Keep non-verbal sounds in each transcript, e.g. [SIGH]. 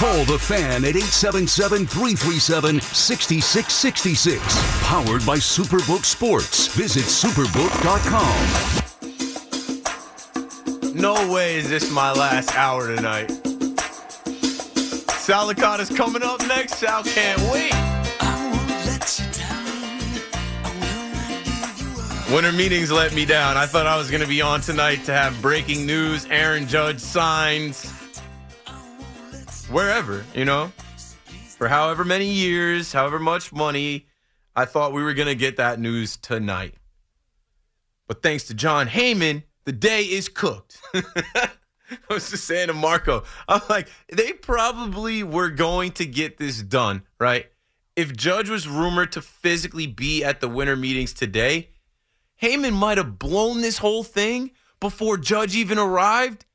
Call the fan at 877 337 6666. Powered by Superbook Sports. Visit superbook.com. No way is this my last hour tonight. Sal Licata's coming up next. Sal can't wait. Winter meetings let me down. I thought I was going to be on tonight to have breaking news. Aaron Judge signs wherever, you know, for however many years, however much money. I thought we were going to get that news tonight. But thanks to Jon Heyman, the day is cooked. [LAUGHS] I was just saying to Marco, I'm like, they probably were going to get this done, right? If Judge was rumored to physically be at the winter meetings today, Heyman might have blown this whole thing before Judge even arrived.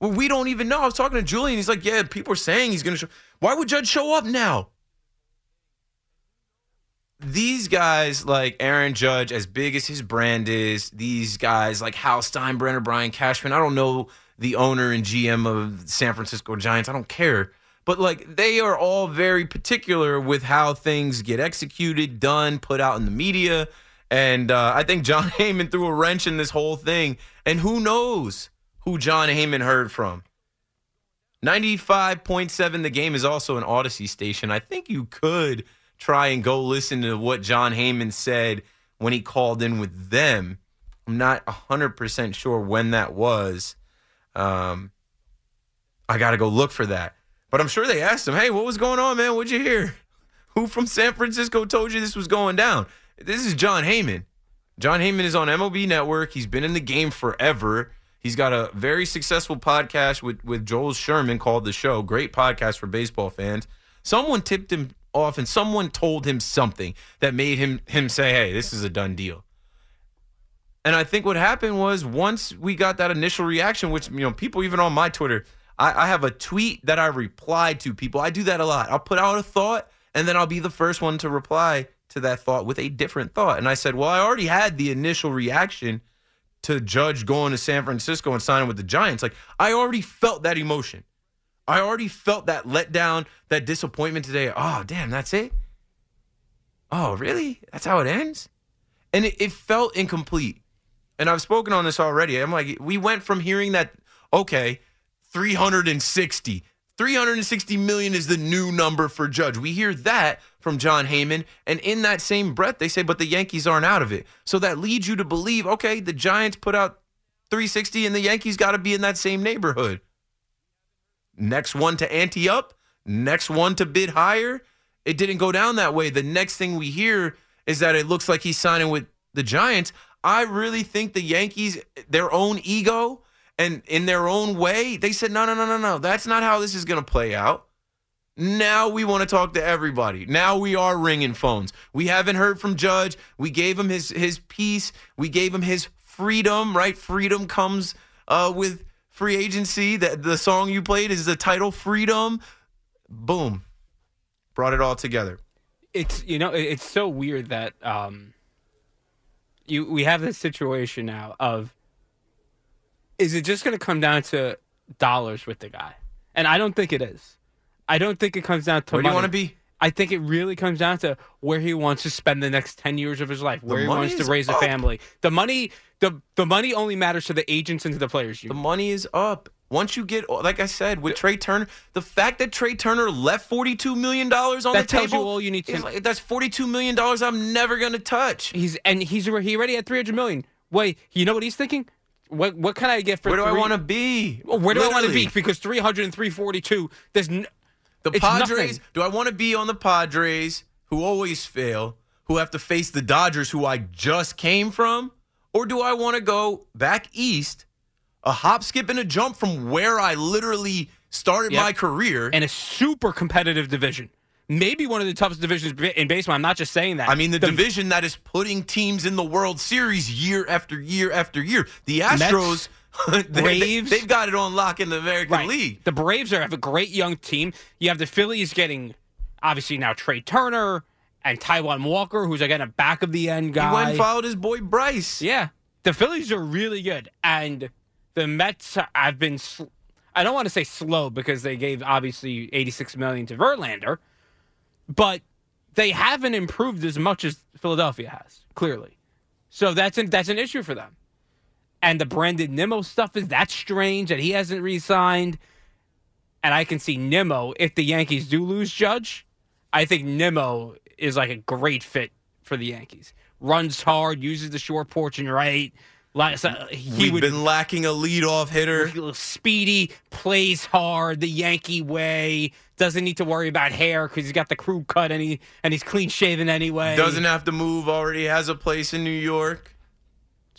Well, we don't even know. I was talking to Julian. He's like, yeah, people are saying he's going to show. Why would Judge show up now? These guys, like Aaron Judge, as big as his brand is, these guys like Hal Steinbrenner, Brian Cashman, I don't know the owner and GM of San Francisco Giants. I don't care. But like they are all very particular with how things get executed, done, put out in the media. And uh, I think Jon [LAUGHS] Heyman threw a wrench in this whole thing. And who knows who Jon Heyman heard from? 95.7 The Game is also an Audacy station. I think you could try and go listen to what Jon Heyman said when he called in with them. I'm not 100% sure when that was. Um, I got to go look for that. But I'm sure they asked him, hey, what was going on, man? What'd you hear? [LAUGHS] Who from San Francisco told you this was going down? This is Jon Heyman. Jon Heyman is on MLB Network. He's been in the game forever. He's got a very successful podcast with, with Joel Sherman called The Show. Great podcast for baseball fans. Someone tipped him off and someone told him something that made him him say, hey, this is a done deal. And I think what happened was once we got that initial reaction, which you know, people even on my Twitter, I, I have a tweet that I reply to people. I do that a lot. I'll put out a thought and then I'll be the first one to reply to that thought with a different thought. And I said, Well, I already had the initial reaction to Judge going to San Francisco and signing with the Giants. Like, I already felt that emotion. I already felt that letdown, that disappointment today. Oh, damn, that's it? Oh, really? That's how it ends? And it, it felt incomplete. And I've spoken on this already. I'm like, we went from hearing that, okay, 360, 360 million is the new number for Judge. We hear that from Jon Heyman. And in that same breath, they say, but the Yankees aren't out of it. So that leads you to believe, okay, the Giants put out 360 and the Yankees got to be in that same neighborhood. Next one to ante up, next one to bid higher. It didn't go down that way. The next thing we hear is that it looks like he's signing with the Giants. I really think the Yankees, their own ego and in their own way, they said, no, no, no, no, no. That's not how this is going to play out. Now we want to talk to everybody. Now we are ringing phones. We haven't heard from Judge. We gave him his his piece. We gave him his freedom. Right, freedom comes uh, with free agency. That the song you played is the title, "Freedom." Boom, brought it all together. It's you know it's so weird that um, you we have this situation now of is it just going to come down to dollars with the guy? And I don't think it is. I don't think it comes down to Where do you want to be? I think it really comes down to where he wants to spend the next ten years of his life, where he wants to is raise a family. The money, the the money only matters to the agents and to the players. The money is up. Once you get, like I said, with Trea Turner, the fact that Trea Turner left $42 million on That the tells you table. all you need to like- that's $42 million I'm never going to touch. He's and he's he already had 300 million. Wait, you know what he's thinking? What what can I get for Where do I want to be? Where do I want to be? Because 300 342, there's n- The Padres. Do I want to be on the Padres, who always fail, who have to face the Dodgers, who I just came from, or do I want to go back east, a hop, skip, and a jump from where I literally started Yep. my career? and a super competitive division. Maybe one of the toughest divisions in baseball. I'm not just saying that. I mean, the, division that is putting teams in the World Series year after year after year. The Astros, [LAUGHS] they, Braves. they, have got it on lock in the American Right. League. The Braves are have a great young team. You have the Phillies getting obviously now Trea Turner and Taijuan Walker, who's again a back of the end guy. He went and followed his boy Bryce. Yeah, the Phillies are really good, and the Mets have been. Sl- I don't want to say slow because they gave obviously 86 million to Verlander, but they haven't improved as much as Philadelphia has clearly. So that's an, that's an issue for them. And the Brandon Nimmo stuff is that strange that he hasn't re-signed. And I can see Nimmo if the Yankees do lose Judge. I think Nimmo is like a great fit for the Yankees. Runs hard, uses the short porch and right. Like, so uh, he We've would been lacking a leadoff hitter. speedy, plays hard the Yankee way. Doesn't need to worry about hair because he's got the crew cut and he and he's clean shaven anyway. Doesn't have to move. Already has a place in New York.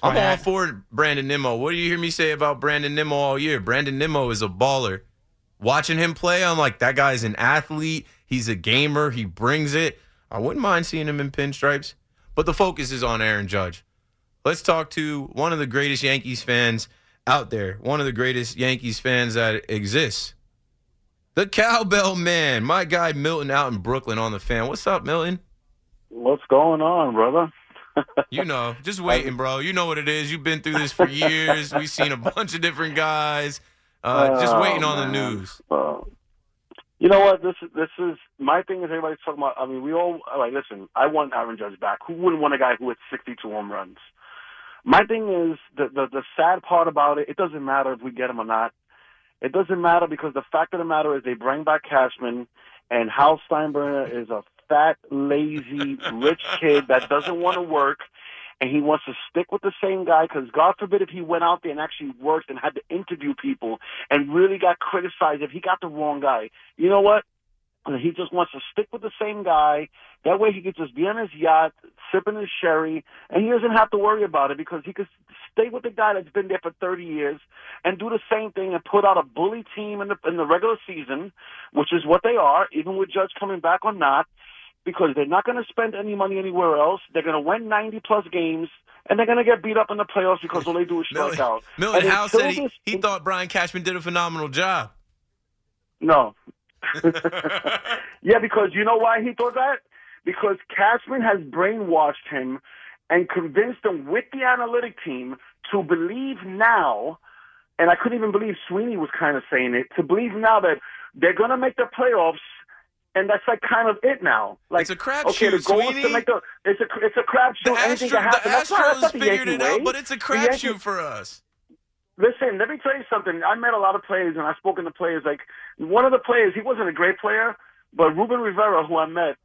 I'm I- all for Brandon Nimmo. What do you hear me say about Brandon Nimmo all year? Brandon Nimmo is a baller. Watching him play, I'm like, that guy's an athlete. He's a gamer. He brings it. I wouldn't mind seeing him in pinstripes. But the focus is on Aaron Judge. Let's talk to one of the greatest Yankees fans out there, one of the greatest Yankees fans that exists. The Cowbell Man, my guy Milton out in Brooklyn on the fan. What's up, Milton? What's going on, brother? [LAUGHS] You know, just waiting, bro. You know what it is. You've been through this for years. We've seen a bunch of different guys. Uh, just Oh, waiting on the news. You know what? This is this is my thing. Is everybody's talking about? I mean, we all like. Listen, I want Aaron Judge back. Who wouldn't want a guy who hit 62 home runs? My thing is the the the sad part about it. It doesn't matter if we get him or not. It doesn't matter because the fact of the matter is they bring back Cashman, and Hal Steinbrenner is a fat, lazy, rich [LAUGHS] kid that doesn't want to work, and he wants to stick with the same guy because God forbid if he went out there and actually worked and had to interview people and really got criticized if he got the wrong guy. You know what? He just wants to stick with the same guy. That way he could just be on his yacht, sipping his sherry, and he doesn't have to worry about it because he could stay with the guy that's been there for 30 years and do the same thing and put out a bully team in the in the regular season, which is what they are, even with Judge coming back or not, because they're not going to spend any money anywhere else. They're going to win 90 plus games, and they're going to get beat up in the playoffs because all they do is strike out. Milton And Hal said he, this- he thought Brian Cashman did a phenomenal job. No. Yeah, because you know why he thought that? Because Cashman has brainwashed him and convinced him with the analytic team to believe now, and I couldn't even believe Sweeney was kind of saying it, to believe now that they're going to make the playoffs. And that's like kind of it now. Like It's a crapshoot, Okay, the goal is Sweeney. to make the. It's a it's a crapshoot. The, Astro, the happen. That's not, that's Astros figured it out, but it's a crapshoot for us. Listen, let me tell you something. I met a lot of players, and I've spoken to players. Like one of the players, he wasn't a great player, but Ruben Rivera, who I met,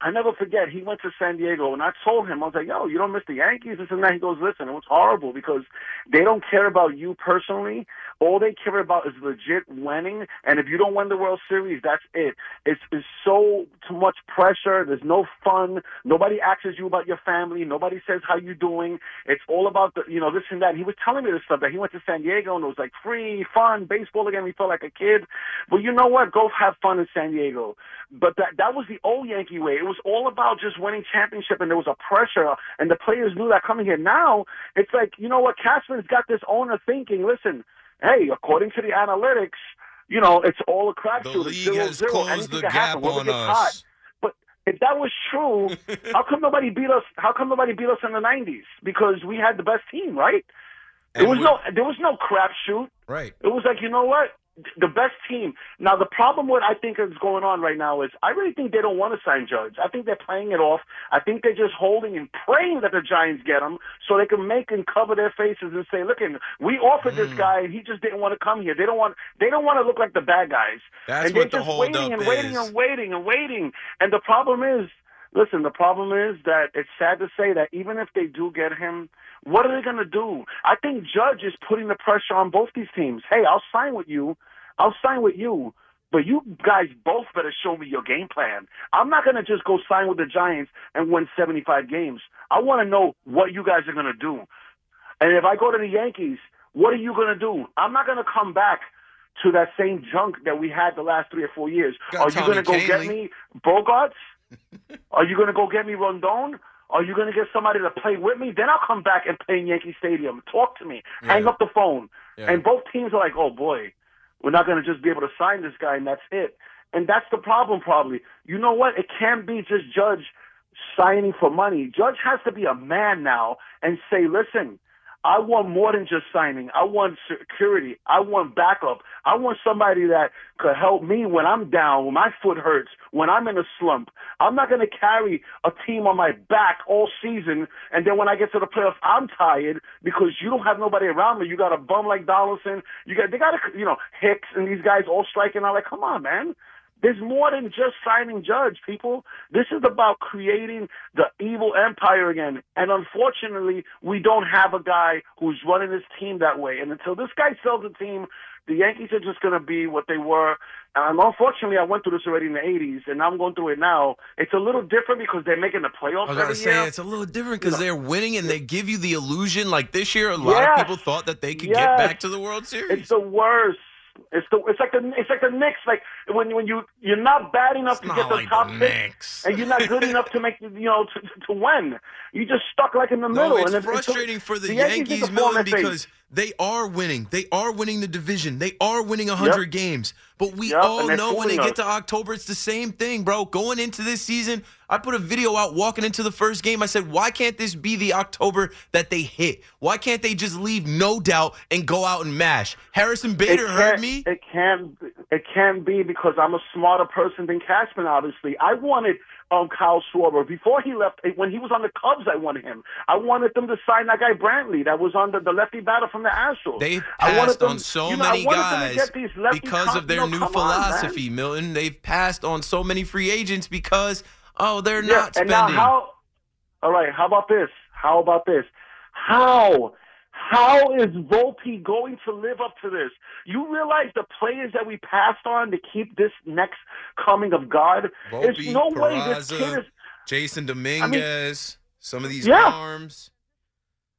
I never forget. He went to San Diego, and I told him, I was like, "Yo, you don't miss the Yankees." This and that. He goes, "Listen, it was horrible because they don't care about you personally. All they care about is legit winning. And if you don't win the World Series, that's it. It's, it's so too much pressure. There's no fun. Nobody asks you about your family. Nobody says how you doing. It's all about the, you know, this and that. And he was telling me this stuff that he went to San Diego and it was like free, fun, baseball again. He felt like a kid. But you know what? Go have fun in San Diego. But that that was the old Yankee way. It was all about just winning championship, and there was a pressure, and the players knew that coming here. Now it's like you know what? Cashman's got this owner thinking. Listen, hey, according to the analytics, you know it's all a crapshoot. The It's zero zero. Anything the can gap happen. Whoever gets us. hot. But if that was true, [LAUGHS] how come nobody beat us? How come nobody beat us in the '90s? Because we had the best team, right? And there was no there was no crapshoot. Right. It was like, you know what? The best team. Now, the problem what I think is going on right now is I really think they don't want to sign Judge. I think they're playing it off. I think they're just holding and praying that the Giants get him so they can make and cover their faces and say, "Look, we offered this mm. guy and he just didn't want to come here." They don't want they don't want to look like the bad guys. That's and they're what the just waiting and waiting is. and waiting and waiting. And the problem is, listen, the problem is that it's sad to say that even if they do get him, what are they going to do? I think Judge is putting the pressure on both these teams. Hey, I'll sign with you. I'll sign with you. But you guys both better show me your game plan. I'm not going to just go sign with the Giants and win 75 games. I want to know what you guys are going to do. And if I go to the Yankees, what are you going to do? I'm not going to come back to that same junk that we had the last three or four years. Got are you going to go get me Bogaerts? [LAUGHS] are you going to go get me Rodon? Are you going to get somebody to play with me? Then I'll come back and play in Yankee Stadium. Talk to me. Hang up the phone. Yeah. And both teams are like, oh boy, we're not going to just be able to sign this guy and that's it. And that's the problem, probably. You know what? It can't be just Judge signing for money. Judge has to be a man now and say, listen, I want more than just signing. I want security. I want backup. I want somebody that could help me when I'm down, when my foot hurts, when I'm in a slump. I'm not going to carry a team on my back all season, and then when I get to the playoffs, I'm tired because you don't have nobody around me. You got a bum like Donaldson. You got they got a, you know Hicks and these guys all striking out. Like, come on, man. There's more than just signing Judge, people. This is about creating the evil empire again. And unfortunately, we don't have a guy who's running his team that way. And until this guy sells the team, the Yankees are just going to be what they were. And unfortunately, I went through this already in the 80s, and I'm going through it now. It's a little different because they're making the playoffs I was gonna every say year. it's a little different because they're winning and they give you the illusion. Like this year, a lot Yes. of people thought that they could Yes. get back to the World Series. It's the worst. It's the it's like the it's like the Knicks. Like when when you you're not bad enough to not get the like top the pick, and you're not good enough to make the- you know to, to- to win. You just stuck like in the No, middle. it's and frustrating for the, the Yankees, need to form Milton, their faith. because they are winning. They are winning the division. They are winning 100 Yep. games. But we Yep, all know when they fooling get to October, it's the same thing, bro. Going into this season, I put a video out walking into the first game. I said, why can't this be the October that they hit? Why can't they just leave no doubt and go out and mash? Harrison Bader heard me. It can't. It can't be because I'm a smarter person than Cashman. Obviously, I wanted um Kyle Schwarber before he left. When he was on the Cubs, I wanted him. I wanted them to sign that guy Brantley that was on the, the lefty batter from the Astros. They've I wanted passed them- on so you know, many wanted them to guys get these lefty because com- of their you know, new come on, philosophy, Milton. They've passed on so many free agents because oh, they're Yeah, not and spending. now how? All right, how about this? How about this? How? How is Volpe going to live up to this? You realize the players that we passed on to keep this next coming of God? There's Volpe, no way this kid is. Jasson Domínguez, some of these Yeah. arms.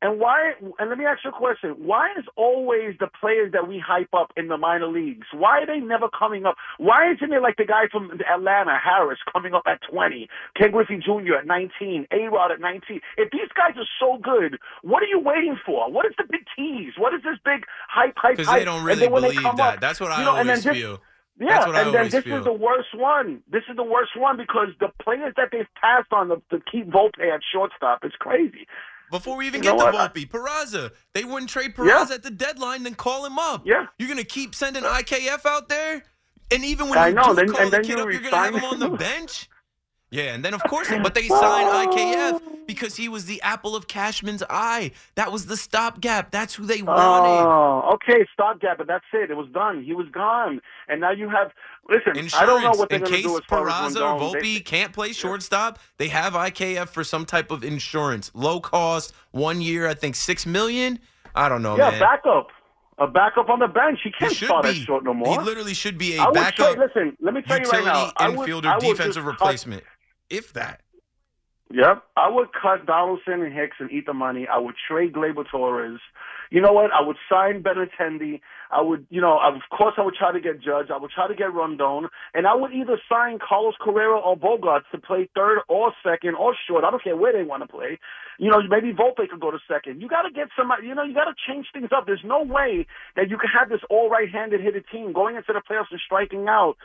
And why? And let me ask you a question: Why is always the players that we hype up in the minor leagues? Why are they never coming up? Why isn't it like the guy from Atlanta, Harris, coming up at twenty, Ken Griffey Jr. at nineteen, A Rod at nineteen? If these guys are so good, what are you waiting for? What is the big tease? What is this big hype, hype, Because they don't really then when they believe that. up, That's what I you know, always this- feel. Yeah, That's what I and then this feel. is the worst one. This is the worst one because the players that they've passed on to, to keep Volpe at shortstop is crazy. Before we even You get to? Volpe, Peraza, they wouldn't trade Peraza Yeah. at the deadline, then call him up. Yeah. You're gonna keep sending IKF out there, and even when I you know, do then- call and the then kid you up, you're gonna have him on the bench. Yeah, and then of course, but they signed IKF because he was the apple of Cashman's eye. That was the stopgap. That's who they wanted. Oh, okay, stopgap, but that's it. It was done. He was gone, and now you have. Listen, Insurance. I don't know what they're in going to case do as Peraza or. Volpe They- can't play shortstop, they have IKF for some type of insurance, low cost, one year, I think six million. I don't know, yeah, man. backup, a backup on the bench. He He can't should start be. short no more. He literally should be a I backup trade. Listen, let me tell you right now. I would, infielder I would defensive just replacement, if that. Yep, I would cut Donaldson and Hicks and eat the money. I would trade Gleyber Torres. You know what? I would sign Benintendi. I would, you know, of course, I would try to get Judge. I would try to get Rodon, and I would either sign Carlos Correa or Bogaerts to play third or second or short. I don't care where they want to play. You know, maybe Volpe could go to second. You got to get somebody. You know, you got to change things up. There's no way that you can have this all right-handed hitter team going into the playoffs and striking out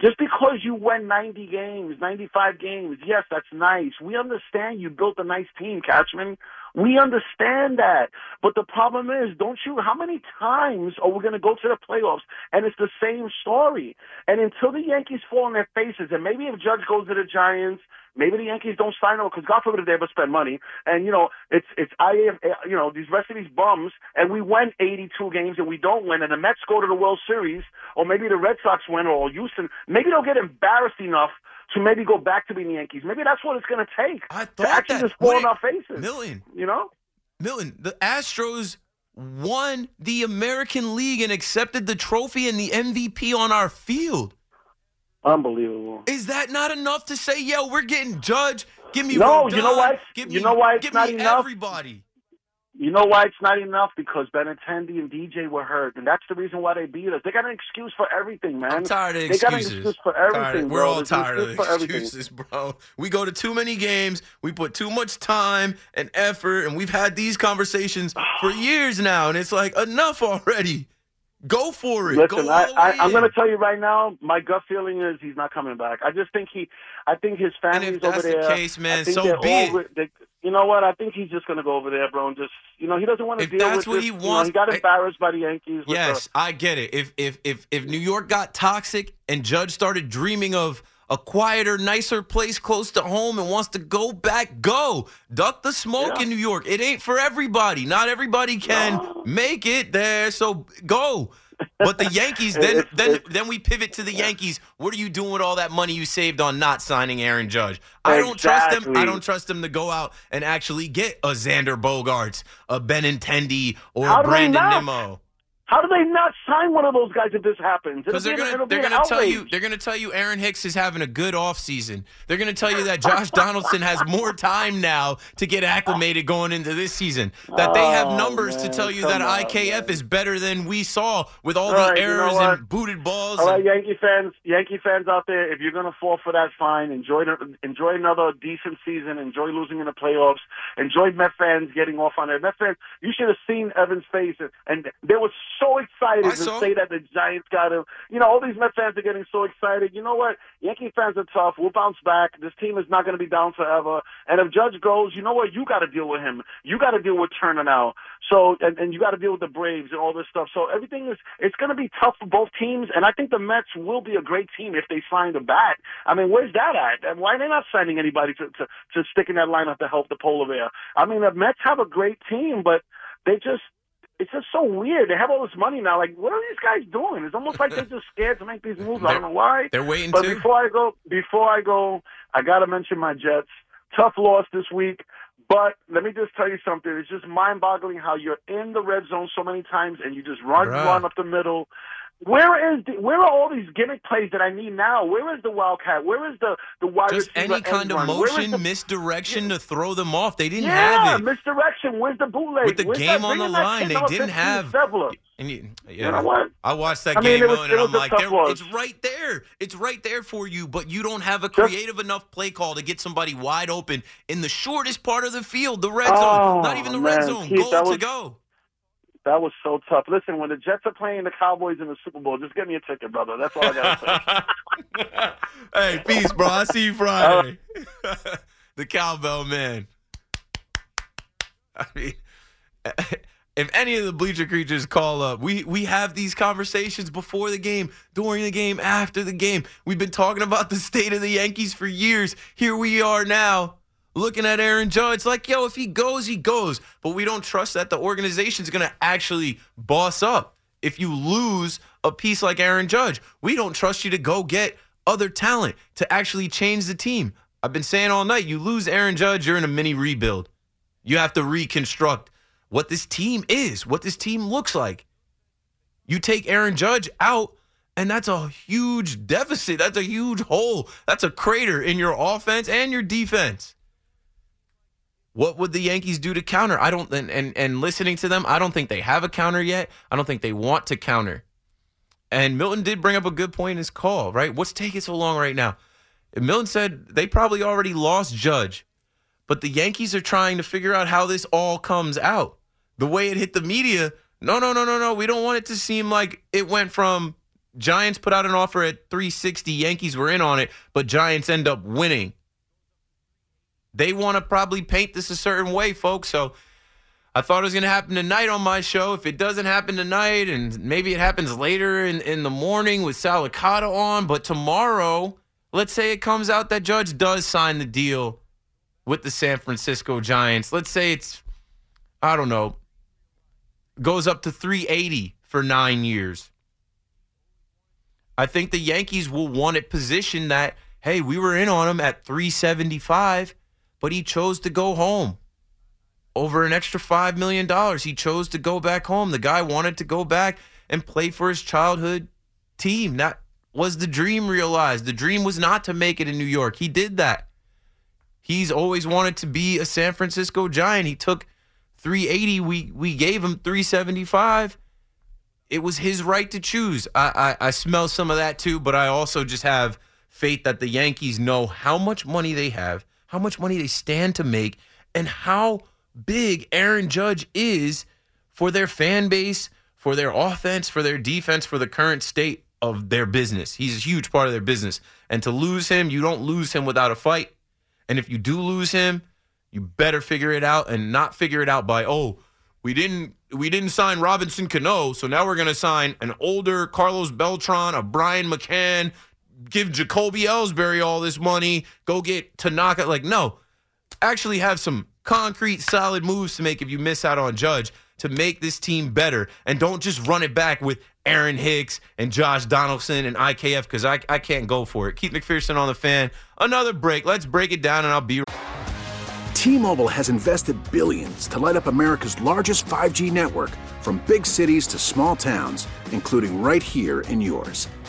just because you win 90 games, 95 games. Yes, that's nice. We understand you built a nice team, Cashman. We understand that. But the problem is, don't you, how many times are we going to go to the playoffs and it's the same story? And until the Yankees fall on their faces, and maybe if Judge goes to the Giants, maybe the Yankees don't sign him because God forbid if they ever spend money. And, you know, it's, it's, I, eh, you know, these rest of these bums, and we win 82 games and we don't win, and the Mets go to the World Series, or maybe the Red Sox win, or Houston, maybe they'll get embarrassed enough to maybe go back to being the Yankees. Maybe that's what it's going to take I to thought actually that. just fall in our faces. Milton, You know? Milton, the Astros won the American League and accepted the trophy and the MVP on our field. Unbelievable. Is that not enough to say, yo, we're getting judged? Give me No, you know Rodon, what? Give You know why it's give not me enough? everybody. You know why it's not enough? Because Benintendi and DJ were hurt, and that's the reason why they beat us. They got an excuse for everything, man. I'm tired of they excuses. got an excuse for everything, We're bro. all tired of excuses, bro. We go to too many games. We put too much time and effort, and we've had these conversations for [SIGHS] years now. And it's like enough already. Go for it. Listen, go I, I, I'm going to tell you right now. My gut feeling is he's not coming back. I just think he, I think his family's over the there. case, man, I think so be all it. They, you know what? I think he's just going to go over there, bro, and just, you know, he doesn't want to deal that's with what this. he You know, wants- he got I- embarrassed by the Yankees. Yes, the- I get it. If if if if New York got toxic and Judge started dreaming of a quieter, nicer place close to home and wants to go back, go. Duck the smoke Yeah. in New York. It ain't for everybody. Not everybody can make it there. So go. But the Yankees, then It's- then it's- then we pivot to the Yankees. What are you doing with all that money you saved on not signing Aaron Judge? I don't trust them. I don't trust them to go out and actually get a Xander Bogaerts, a Benintendi, or How a Brandon? Nimmo. How do they not sign one of those guys if this happens? Because they're going to they're gonna tell you they're gonna tell you Aaron Hicks is having a good offseason. They're gonna tell you that Josh Donaldson has more time now to get acclimated going into this season. That they have Oh, numbers to tell you that on, IKF man. is better than we saw with all All the right, you know errors and booted balls. All right, and- Yankee fans, Yankee fans out there, if you're gonna fall for that, fine. Enjoy enjoy another decent season. Enjoy losing in the playoffs. Enjoy Met fans getting off on it. Met fans, you should have seen Evan's face, and, they were so excited I to saw. say that the Giants got him. You know, all these Met fans are getting so excited. You know what? Yankee fans are tough. We'll bounce back. This team is not going to be down forever. And if Judge goes, you know what? You got to deal with him. You got to deal with Turner now. So, and, and you got to deal with the Braves and all this stuff. So everything is, it's going to be tough for both teams. And I think the Mets will be a great team if they sign the bat. I mean, where's that at? And why are they not signing anybody to, to, to stick in that lineup to help the polar bear? I mean, the Mets have a great team, but they just, it's just so weird. They have all this money now. Like, what are these guys doing? It's almost like they're just scared to make these moves. I don't know why. They're waiting But to. before I go, before I go, I got to mention my Jets. Tough loss this week, but let me just tell you something. It's just mind-boggling how you're in the red zone so many times and you just run, Bruh. run up the middle. Where is the, where are all these gimmick plays that I need now? Where is the wildcat? Where is the the wide Just any kind of run? Where is motion, the- misdirection to throw them off. They didn't yeah, have it. misdirection. Where's the bootleg? With the Where's game on the bring in that line, they didn't have- Sevilla. And you, yeah, You know what? I watched that I game, it was- and I'm like, tough there- loss. it's right there. It's right there for you, but you don't have a Just- creative enough play call to get somebody wide open in the shortest part of the field, the red Oh, zone. Not even oh, the red zone, Keith, goal that to go. That was so tough. Listen, when the Jets are playing the Cowboys in the Super Bowl, just get me a ticket, brother. That's all I got to say. [LAUGHS] hey, peace, bro. I see you Friday. [LAUGHS] the cowbell man. I mean, [LAUGHS] if any of the bleacher creatures call up, we we have these conversations before the game, during the game, after the game. We've been talking about the state of the Yankees for years. Here we are now. Looking at Aaron Judge, like, yo, if he goes, he goes. But we don't trust that the organization's going to actually boss up. If you lose a piece like Aaron Judge, we don't trust you to go get other talent to actually change the team. I've been saying all night, you lose Aaron Judge, you're in a mini rebuild. You have to reconstruct what this team is, what this team looks like. You take Aaron Judge out, and that's a huge deficit. That's a huge hole. That's a crater in your offense and your defense. What would the Yankees do to counter? I don't and, and and listening to them, I don't think they have a counter yet. I don't think they want to counter. And Milton did bring up a good point in his call, right? What's taking so long right now? And Milton said they probably already lost Judge, but the Yankees are trying to figure out how this all comes out. The way it hit the media, no, no, no, no, no. We don't want it to seem like it went from Giants put out an offer at 360, Yankees were in on it, but Giants end up winning. They want to probably paint this a certain way, folks. So I thought it was going to happen tonight on my show. If it doesn't happen tonight, and maybe it happens later in, in the morning with Sal Licata on, but tomorrow, let's say it comes out that Judge does sign the deal with the San Francisco Giants. Let's say it's, I don't know, goes up to 380 for nine years. I think the Yankees will want it positioned that, hey, we were in on him at 375, but he chose to go home over an extra $5 million. He chose to go back home. The guy wanted to go back and play for his childhood team. That was the dream realized. The dream was not to make it in New York. He did that. He's always wanted to be a San Francisco Giant. He took 380. We we gave him 375. It was his right to choose. I, I, I smell some of that too, but I also just have faith that the Yankees know how much money they have, how much money they stand to make, and how big Aaron Judge is for their fan base, for their offense, for their defense, for the current state of their business. He's a huge part of their business. And to lose him, you don't lose him without a fight. And if you do lose him, you better figure it out and not figure it out by, oh, we didn't we didn't sign Robinson Cano, so now we're gonna sign an older Carlos Beltran, a Brian McCann, give Jacoby Ellsbury all this money, go get Tanaka. Like, no. Actually have some concrete, solid moves to make if you miss out on Judge to make this team better. And don't just run it back with Aaron Hicks and Josh Donaldson and IKF because I, I can't go for it. Keith McPherson on the fan. Another break. Let's break it down and I'll be T-Mobile has invested billions to light up America's largest 5G network from big cities to small towns, including right here in yours.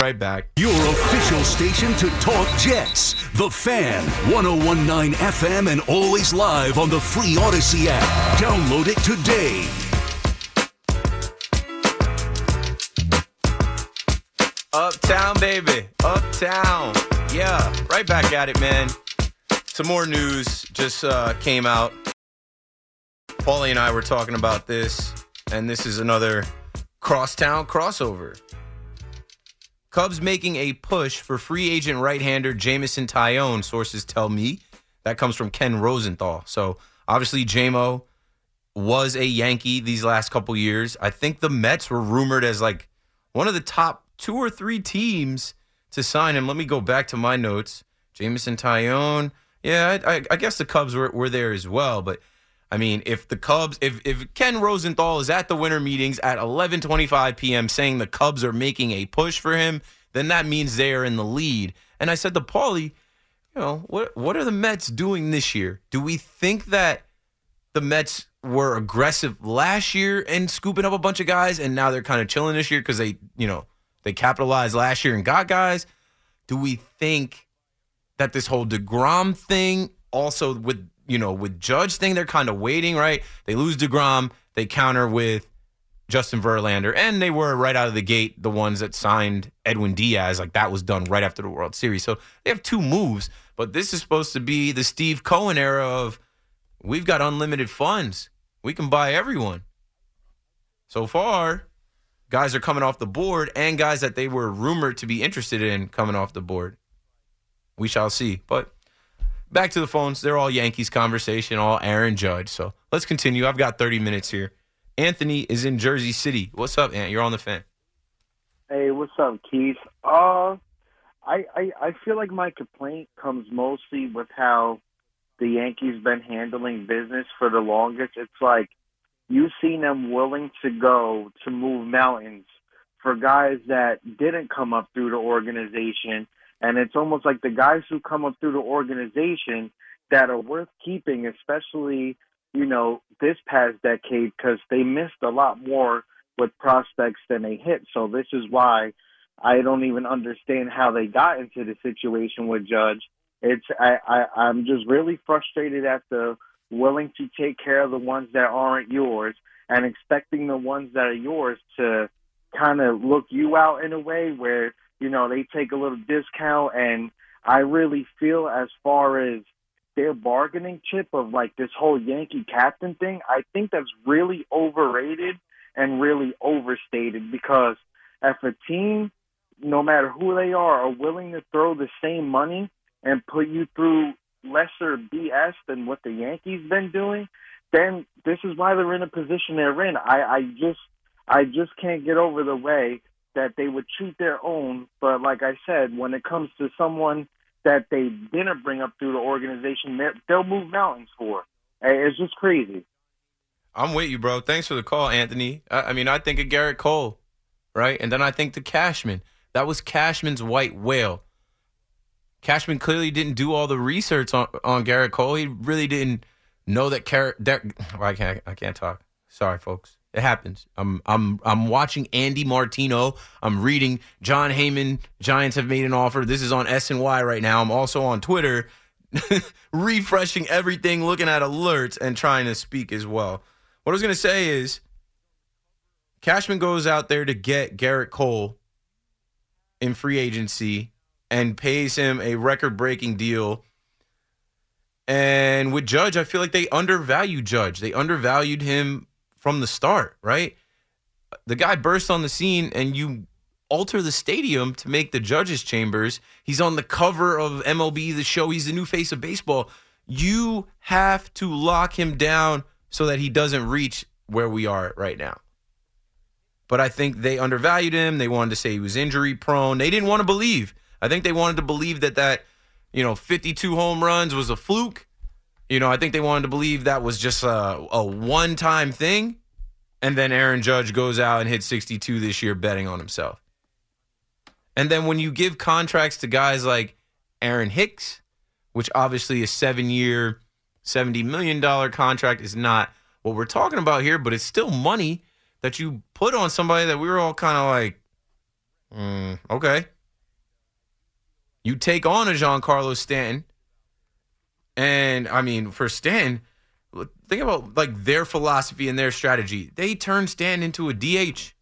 Right back. Your official station to talk Jets. The Fan, 1019 FM, and always live on the free Audacy app. Download it today. Uptown, baby. Uptown. Yeah, right back at it, man. Some more news just uh, came out. Paulie and I were talking about this, and this is another crosstown crossover. Cubs making a push for free agent right-hander Jameson Taillon, sources tell me. That comes from Ken Rosenthal. So obviously JMO was a Yankee these last couple years. I think the Mets were rumored as like one of the top two or three teams to sign him. Let me go back to my notes. Jameson Taillon. Yeah, I, I, I guess the Cubs were, were there as well, but I mean, if the Cubs, if if Ken Rosenthal is at the winter meetings at 11:25 p.m. saying the Cubs are making a push for him, then that means they are in the lead. And I said to Paulie, you know, what what are the Mets doing this year? Do we think that the Mets were aggressive last year and scooping up a bunch of guys, and now they're kind of chilling this year because they, you know, they capitalized last year and got guys? Do we think that this whole Degrom thing also with you know, with Judge thing, they're kind of waiting, right? They lose DeGrom, they counter with Justin Verlander, and they were right out of the gate the ones that signed Edwin Diaz. Like that was done right after the World Series. So they have two moves, but this is supposed to be the Steve Cohen era of we've got unlimited funds. We can buy everyone. So far, guys are coming off the board and guys that they were rumored to be interested in coming off the board. we shall see. But back to the phones. They're all Yankees conversation, all Aaron Judge. So let's continue. I've got 30 minutes here. Anthony is in Jersey City. What's up, Ant? You're on the fan. Hey, what's up, Keith? Uh, I, I I feel like my complaint comes mostly with how the Yankees been handling business for the longest. It's like you've seen them willing to go to move mountains for guys that didn't come up through the organization, and it's almost like the guys who come up through the organization that are worth keeping, especially you know this past decade, because they missed a lot more with prospects than they hit. So this is why I don't even understand how they got into the situation with Judge. It's I, I I'm just really frustrated at the willing to take care of the ones that aren't yours and expecting the ones that are yours to kind of look you out in a way where you know they take a little discount and I really feel as far as their bargaining chip of like this whole Yankee captain thing, I think that's really overrated and really overstated because if a team, no matter who they are, are willing to throw the same money and put you through lesser BS than what the Yankees been doing, then this is why they're in a position they're in. I, I just I just can't get over the way that they would treat their own, but like I said, when it comes to someone that they didn't bring up through the organization, they'll move mountains for. It's just crazy. I'm with you, bro. Thanks for the call, Anthony. I, I mean, I think of Gerrit Cole, right? And then I think to Cashman. That was Cashman's white whale. Cashman clearly didn't do all the research on, on Gerrit Cole. He really didn't know that that well, I can't I can't talk. Sorry, folks. It happens. I'm I'm I'm watching Andy Martino. I'm reading Jon Heyman. Giants have made an offer. This is on SNY right now. I'm also on Twitter, [LAUGHS] refreshing everything, looking at alerts, and trying to speak as well. What I was gonna say is, Cashman goes out there to get Gerrit Cole in free agency and pays him a record-breaking deal. And with Judge, I feel like they undervalued Judge. They undervalued him from the start, right? The guy bursts on the scene and you alter the stadium to make the judges' chambers. He's on the cover of MLB The Show. He's the new face of baseball. You have to lock him down so that he doesn't reach where we are right now. But I think they undervalued him. They wanted to say he was injury prone. They didn't want to believe. I think they wanted to believe that that, you know, 52 home runs was a fluke. You know, I think they wanted to believe that was just a, a one time thing. And then Aaron Judge goes out and hits 62 this year betting on himself. And then when you give contracts to guys like Aaron Hicks, which obviously a seven year, $70 million contract is not what we're talking about here, but it's still money that you put on somebody that we were all kind of like, mm, okay. You take on a Giancarlo Stanton, and I mean, for Stan, think about like their philosophy and their strategy. They turned Stan into a DH.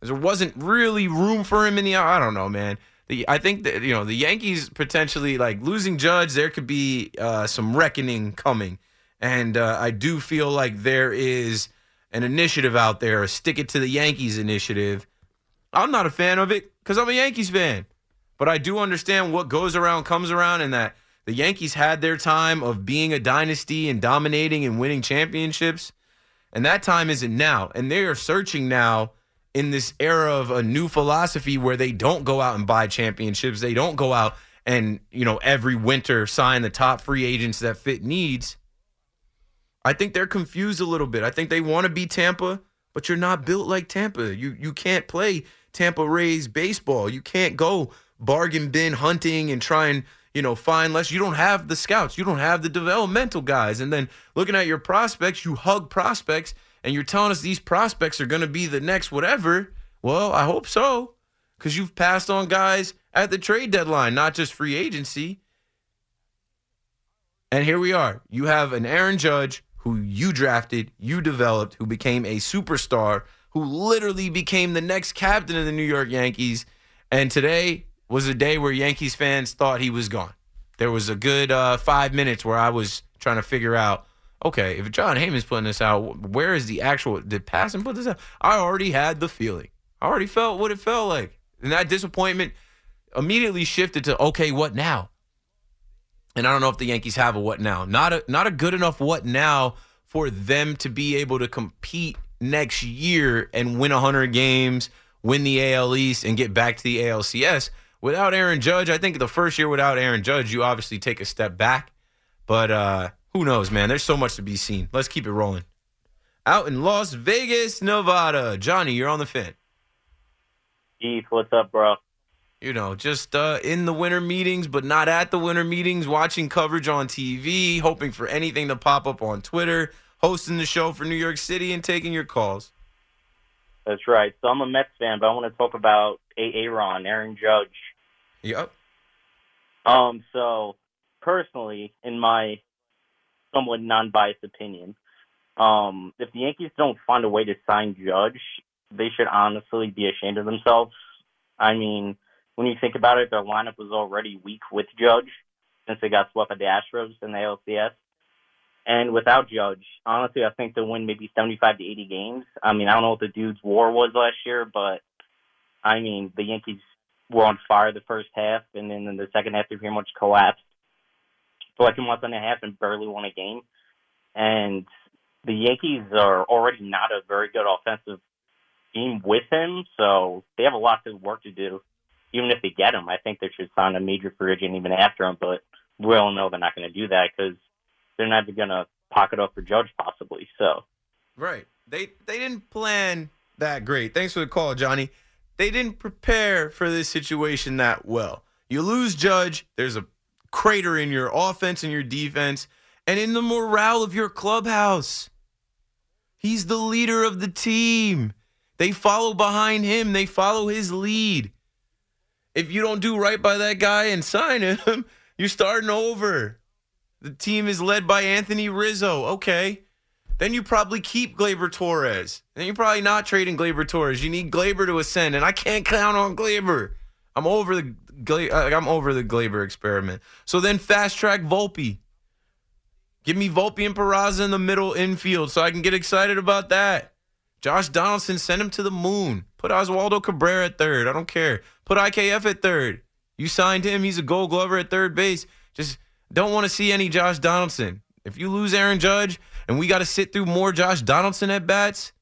There wasn't really room for him in the. I don't know, man. The, I think that you know the Yankees potentially like losing Judge. There could be uh, some reckoning coming, and uh, I do feel like there is an initiative out there, a stick it to the Yankees initiative. I'm not a fan of it because I'm a Yankees fan. But I do understand what goes around comes around and that the Yankees had their time of being a dynasty and dominating and winning championships. And that time isn't now. And they are searching now in this era of a new philosophy where they don't go out and buy championships. They don't go out and, you know, every winter sign the top free agents that fit needs. I think they're confused a little bit. I think they want to be Tampa, but you're not built like Tampa. You you can't play Tampa Rays baseball. You can't go bargain bin hunting and try and you know fine less. You don't have the scouts. You don't have the developmental guys. And then looking at your prospects, you hug prospects, and you're telling us these prospects are going to be the next whatever. Well, I hope so, because you've passed on guys at the trade deadline, not just free agency. And here we are. You have an Aaron Judge who you drafted, you developed, who became a superstar, who literally became the next captain of the New York Yankees. And today was a day where Yankees fans thought he was gone. There was a good uh, five minutes where I was trying to figure out, okay, if Jon Heyman's putting this out, where is the actual? Did Passan put this out? I already had the feeling. I already felt what it felt like, and that disappointment immediately shifted to, okay, what now? And I don't know if the Yankees have a what now. Not a not a good enough what now for them to be able to compete next year and win 100 games, win the AL East, and get back to the ALCS. Without Aaron Judge, I think the first year without Aaron Judge, you obviously take a step back. But uh, who knows, man? There's so much to be seen. Let's keep it rolling. Out in Las Vegas, Nevada. Johnny, you're on the fin. Keith, what's up, bro? You know, just uh, in the winter meetings, but not at the winter meetings, watching coverage on TV, hoping for anything to pop up on Twitter, hosting the show for New York City, and taking your calls. That's right. So I'm a Mets fan, but I want to talk about Aaron, Aaron Judge. Yep. Um. So personally, in my somewhat non-biased opinion, um, if the Yankees don't find a way to sign Judge, they should honestly be ashamed of themselves. I mean, when you think about it, their lineup was already weak with Judge since they got swept by the Astros in the ALCS. And without Judge, honestly, I think they'll win maybe 75 to 80 games. I mean, I don't know what the dude's war was last year, but I mean, the Yankees were on fire the first half, and then in the second half, they pretty much collapsed for like a month and a half and barely won a game. And the Yankees are already not a very good offensive team with him, so they have a lot of work to do. Even if they get him, I think they should sign a major free agent even after him. But we all know they're not going to do that because they're not even going to pocket up for Judge possibly. So, right, they they didn't plan that great. Thanks for the call, Johnny. They didn't prepare for this situation that well. You lose Judge, there's a crater in your offense and your defense, and in the morale of your clubhouse. He's the leader of the team. They follow behind him, they follow his lead. If you don't do right by that guy and sign him, [LAUGHS] you're starting over. The team is led by Anthony Rizzo. Okay. Then you probably keep Gleyber Torres. Then you're probably not trading Gleyber Torres. You need Gleyber to ascend, and I can't count on Gleyber. I'm over the uh, I'm over the Gleyber experiment. So then fast track Volpe. Give me Volpe and Peraza in the middle infield so I can get excited about that. Josh Donaldson, send him to the moon. Put Oswaldo Cabrera at third. I don't care. Put IKF at third. You signed him. He's a gold glover at third base. Just don't want to see any Josh Donaldson. If you lose Aaron Judge and we got to sit through more Josh Donaldson at bats,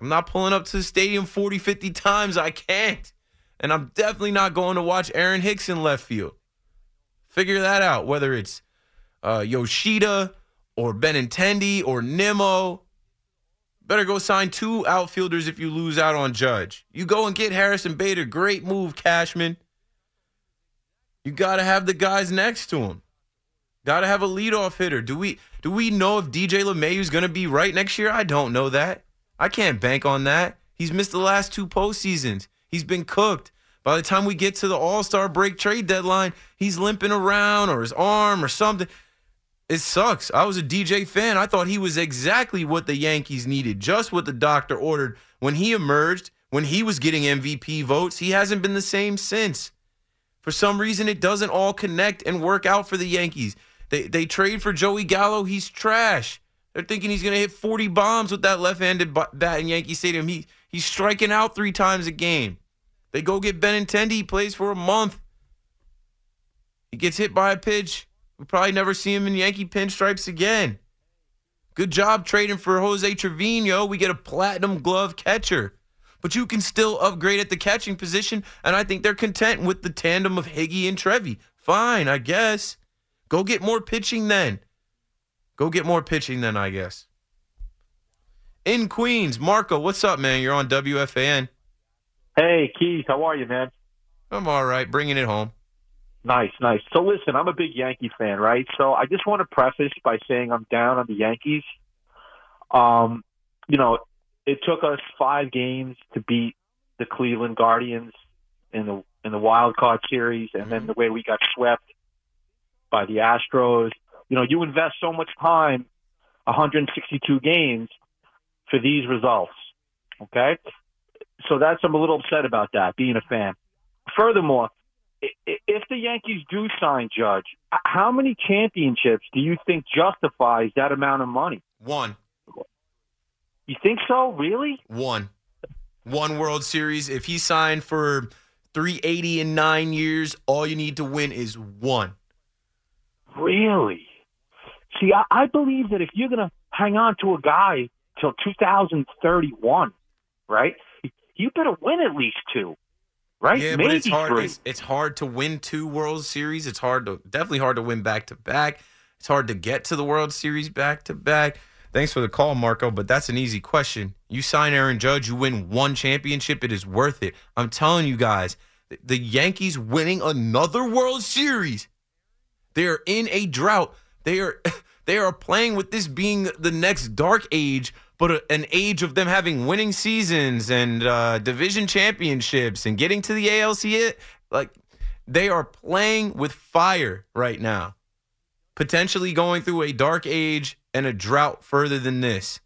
I'm not pulling up to the stadium 40, 50 times. I can't. And I'm definitely not going to watch Aaron Hicks in left field. Figure that out, whether it's uh, Yoshida or Benintendi or Nimmo. Better go sign two outfielders if you lose out on Judge. You go and get Harrison Bader. Great move, Cashman. You got to have the guys next to him. Got to have a leadoff hitter. Do we do we know if DJ LeMahieu's going to be right next year? I don't know that. I can't bank on that. He's missed the last two postseasons. He's been cooked. By the time we get to the All Star break trade deadline, he's limping around or his arm or something. It sucks. I was a DJ fan. I thought he was exactly what the Yankees needed, just what the doctor ordered. When he emerged, when he was getting MVP votes, he hasn't been the same since. For some reason, it doesn't all connect and work out for the Yankees. They, they trade for Joey Gallo. He's trash. They're thinking he's going to hit 40 bombs with that left-handed bat in Yankee Stadium. He he's striking out three times a game. They go get Benintendi. He plays for a month. He gets hit by a pitch. We probably never see him in Yankee pinstripes again. Good job trading for Jose Trevino. We get a platinum glove catcher. But you can still upgrade at the catching position, and I think they're content with the tandem of Higgy and Trevi. Fine, I guess. Go get more pitching then. Go get more pitching then, I guess. In Queens, Marco, what's up, man? You're on WFAN. Hey, Keith, how are you, man? I'm all right, bringing it home. Nice, nice. So listen, I'm a big Yankee fan, right? So I just want to preface by saying I'm down on the Yankees. Um, you know, it took us five games to beat the Cleveland Guardians in the in the wild card series, and then the way we got swept by the Astros. You know, you invest so much time, 162 games, for these results. Okay, so that's I'm a little upset about that, being a fan. Furthermore, if the Yankees do sign Judge, how many championships do you think justifies that amount of money? One. You think so? Really? One. One World Series. If he signed for 380 in nine years, all you need to win is one. Really? See, I, I believe that if you're going to hang on to a guy till 2031, right? You better win at least two, right? Yeah, Maybe but it's hard. It's, it's hard to win two World Series. It's hard to definitely hard to win back to back. It's hard to get to the World Series back to back. Thanks for the call, Marco. But that's an easy question. You sign Aaron Judge, you win one championship. It is worth it. I'm telling you guys, the- the Yankees winning another World Series. They are in a drought. They are [LAUGHS] they are playing with this being the next dark age, but a, an age of them having winning seasons and uh, division championships and getting to the ALC. Like they are playing with fire right now, potentially going through a dark age and a drought further than this.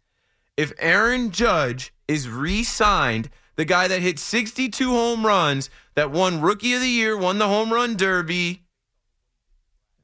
If Aaron Judge is re-signed, the guy that hit 62 home runs, that won Rookie of the Year, won the home run derby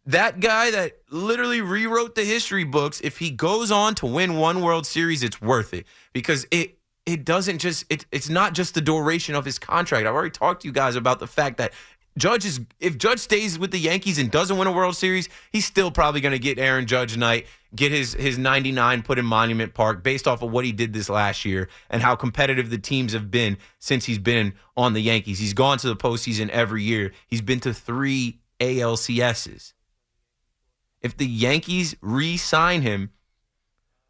that guy that literally rewrote the history books if he goes on to win one world series it's worth it. Because it it doesn't just it, it's not just the duration of his contract. I've already talked to you guys about the fact that judge is if judge stays with the yankees and doesn't win a world series he's still probably going to get aaron judge night get his his 99 put in monument park based off of what he did this last year and how competitive the teams have been since he's been on the yankees. He's gone to the postseason every year. He's been to three alcs's if the Yankees re sign him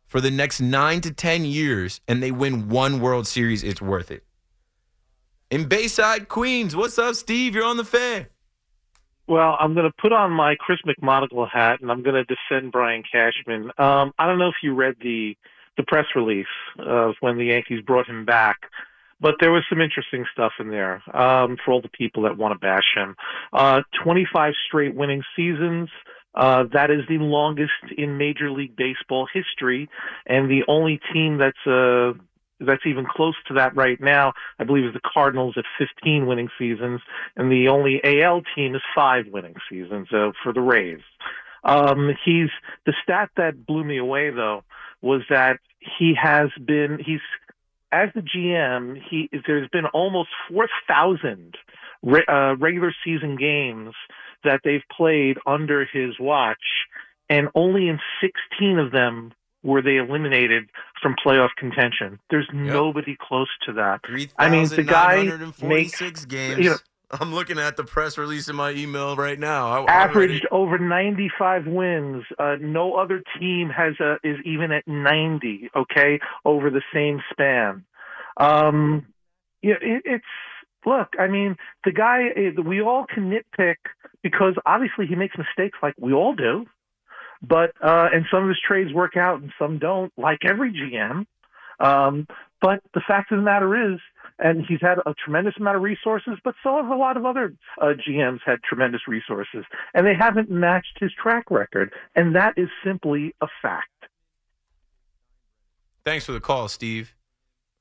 for the next nine to 10 years and they win one World Series, it's worth it. In Bayside, Queens, what's up, Steve? You're on the fan. Well, I'm going to put on my Chris McMonigle hat and I'm going to defend Brian Cashman. Um, I don't know if you read the the press release of when the Yankees brought him back, but there was some interesting stuff in there um, for all the people that want to bash him. Uh, 25 straight winning seasons. Uh, that is the longest in Major League Baseball history, and the only team that's uh, that's even close to that right now, I believe, is the Cardinals at 15 winning seasons, and the only AL team is five winning seasons uh, for the Rays. Um, he's the stat that blew me away though was that he has been he's as the GM he there's been almost 4,000 re- uh, regular season games that they've played under his watch, and only in 16 of them were they eliminated from playoff contention. There's nobody close to that. I mean, the guy makes 3,946 games. you know, I'm looking at the press release in my email right now. I, I'm over 95 wins. Uh, no other team has a, is even at 90. Okay, over the same span. Um, yeah, it, it's look. I mean, the guy. eh, We all can nitpick because obviously he makes mistakes, like we all do. But uh, and some of his trades work out and some don't, like every GM. Um, but the fact of the matter is, and he's had a tremendous amount of resources, but so have a lot of other uh, GMs had tremendous resources, and they haven't matched his track record, and that is simply a fact. Thanks for the call, Steve.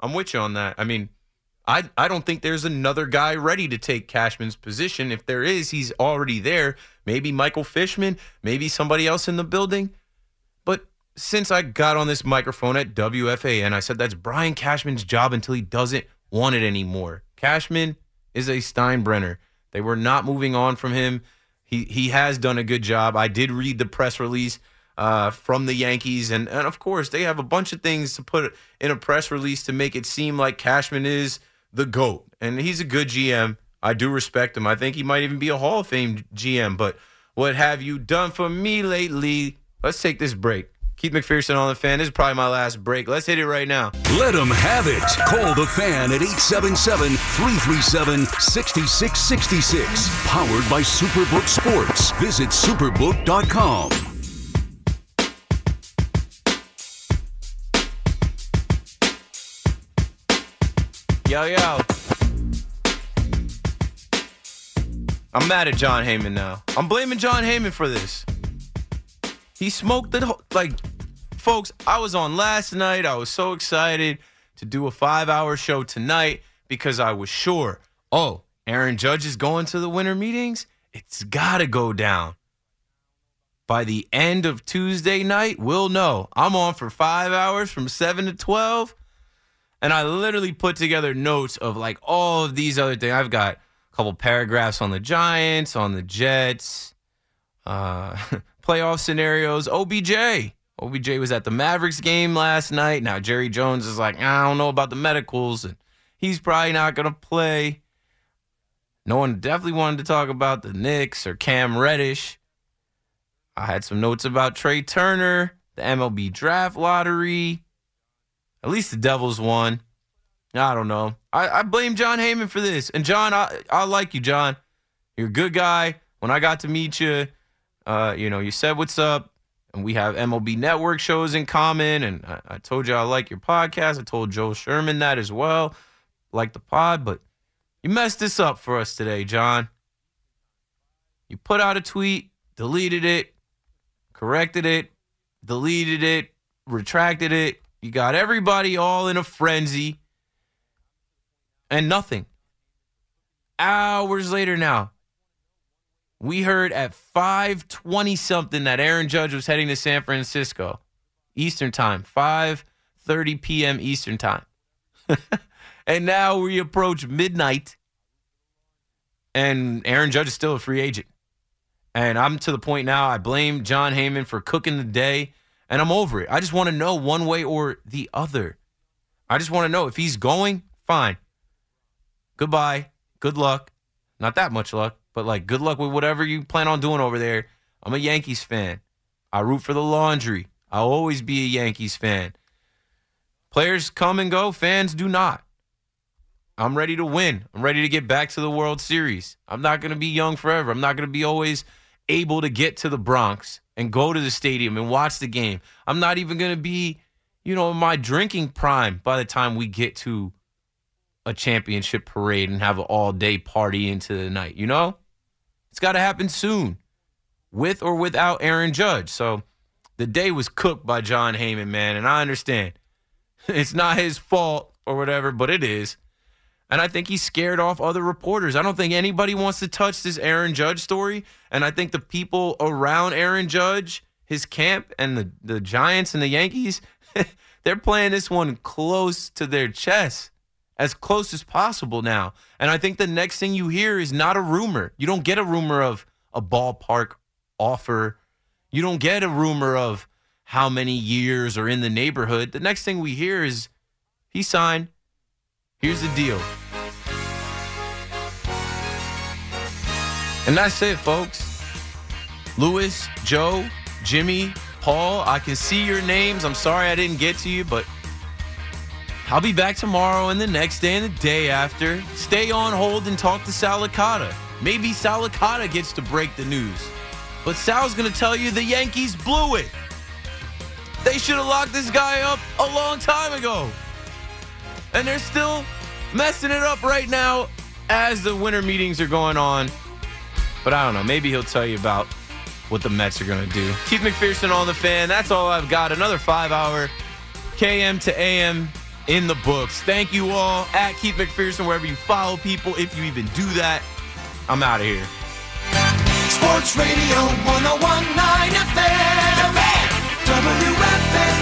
I'm with you on that. I mean, I I don't think there's another guy ready to take Cashman's position. If there is, he's already there. Maybe Michael Fishman, maybe somebody else in the building. But since I got on this microphone at WFAN, I said that's Brian Cashman's job until he doesn't want it anymore. Cashman is a Steinbrenner. They were not moving on from him. He he has done a good job. I did read the press release uh, from the Yankees, and and of course they have a bunch of things to put in a press release to make it seem like Cashman is the goat, and he's a good GM. I do respect him. I think he might even be a Hall of Fame GM. But what have you done for me lately? Let's take this break. Keith McPherson on the fan. This is probably my last break. Let's hit it right now. Let them have it. Call the fan at 877 337 6666. Powered by Superbook Sports. Visit superbook.com. Yo, yo. I'm mad at Jon Heyman now. I'm blaming Jon Heyman for this. He smoked the like, folks. I was on last night. I was so excited to do a five-hour show tonight because I was sure. Oh, Aaron Judge is going to the winter meetings. It's got to go down. By the end of Tuesday night, we'll know. I'm on for five hours from seven to twelve. And I literally put together notes of like all of these other things. I've got a couple paragraphs on the Giants, on the Jets, uh, [LAUGHS] playoff scenarios. OBJ. OBJ was at the Mavericks game last night. Now Jerry Jones is like, I don't know about the medicals, and he's probably not going to play. No one definitely wanted to talk about the Knicks or Cam Reddish. I had some notes about Trea Turner, the MLB draft lottery. At least the Devils won. I don't know. I, I blame Jon Heyman for this. And Jon, I, I like you, Jon. You're a good guy. When I got to meet you, uh, you know, you said what's up. And we have MLB Network shows in common. And I, I told you I like your podcast. I told Joel Sherman that as well. Like the pod, but you messed this up for us today, Jon. You put out a tweet, deleted it, corrected it, deleted it, retracted it. You got everybody all in a frenzy and nothing. Hours later now, we heard at 5:20 something that Aaron Judge was heading to San Francisco, Eastern Time, 5:30 p.m. Eastern Time. [LAUGHS] and now we approach midnight and Aaron Judge is still a free agent. And I'm to the point now I blame Jon Heyman for cooking the day and I'm over it. I just want to know one way or the other. I just want to know if he's going, fine. Goodbye. Good luck. Not that much luck, but like good luck with whatever you plan on doing over there. I'm a Yankees fan. I root for the laundry. I'll always be a Yankees fan. Players come and go, fans do not. I'm ready to win. I'm ready to get back to the World Series. I'm not going to be young forever. I'm not going to be always able to get to the Bronx and go to the stadium and watch the game. I'm not even going to be, you know, in my drinking prime by the time we get to a championship parade and have an all day party into the night, you know? It's got to happen soon, with or without Aaron Judge. So the day was cooked by Jon Heyman, man, and I understand. [LAUGHS] It's not his fault or whatever, but it is. And I think he scared off other reporters. I don't think anybody wants to touch this Aaron Judge story. And I think the people around Aaron Judge, his camp, and the, the Giants and the Yankees, [LAUGHS] they're playing this one close to their chest, as close as possible now. And I think the next thing you hear is not a rumor. You don't get a rumor of a ballpark offer. You don't get a rumor of how many years are in the neighborhood. The next thing we hear is he signed. Here's the deal. And that's it, folks. Lewis, Joe, Jimmy, Paul, I can see your names. I'm sorry I didn't get to you, but I'll be back tomorrow and the next day and the day after. Stay on hold and talk to Sal Licata. Maybe Sal Licata gets to break the news. But Sal's going to tell you the Yankees blew it. They should have locked this guy up a long time ago. And they're still messing it up right now as the winter meetings are going on. But I don't know. Maybe he'll tell you about what the Mets are going to do. Keith McPherson on the fan. That's all I've got. Another five hour KM to AM in the books. Thank you all at Keith McPherson, wherever you follow people, if you even do that. I'm out of here. Sports Radio 1019 FM. WFAN,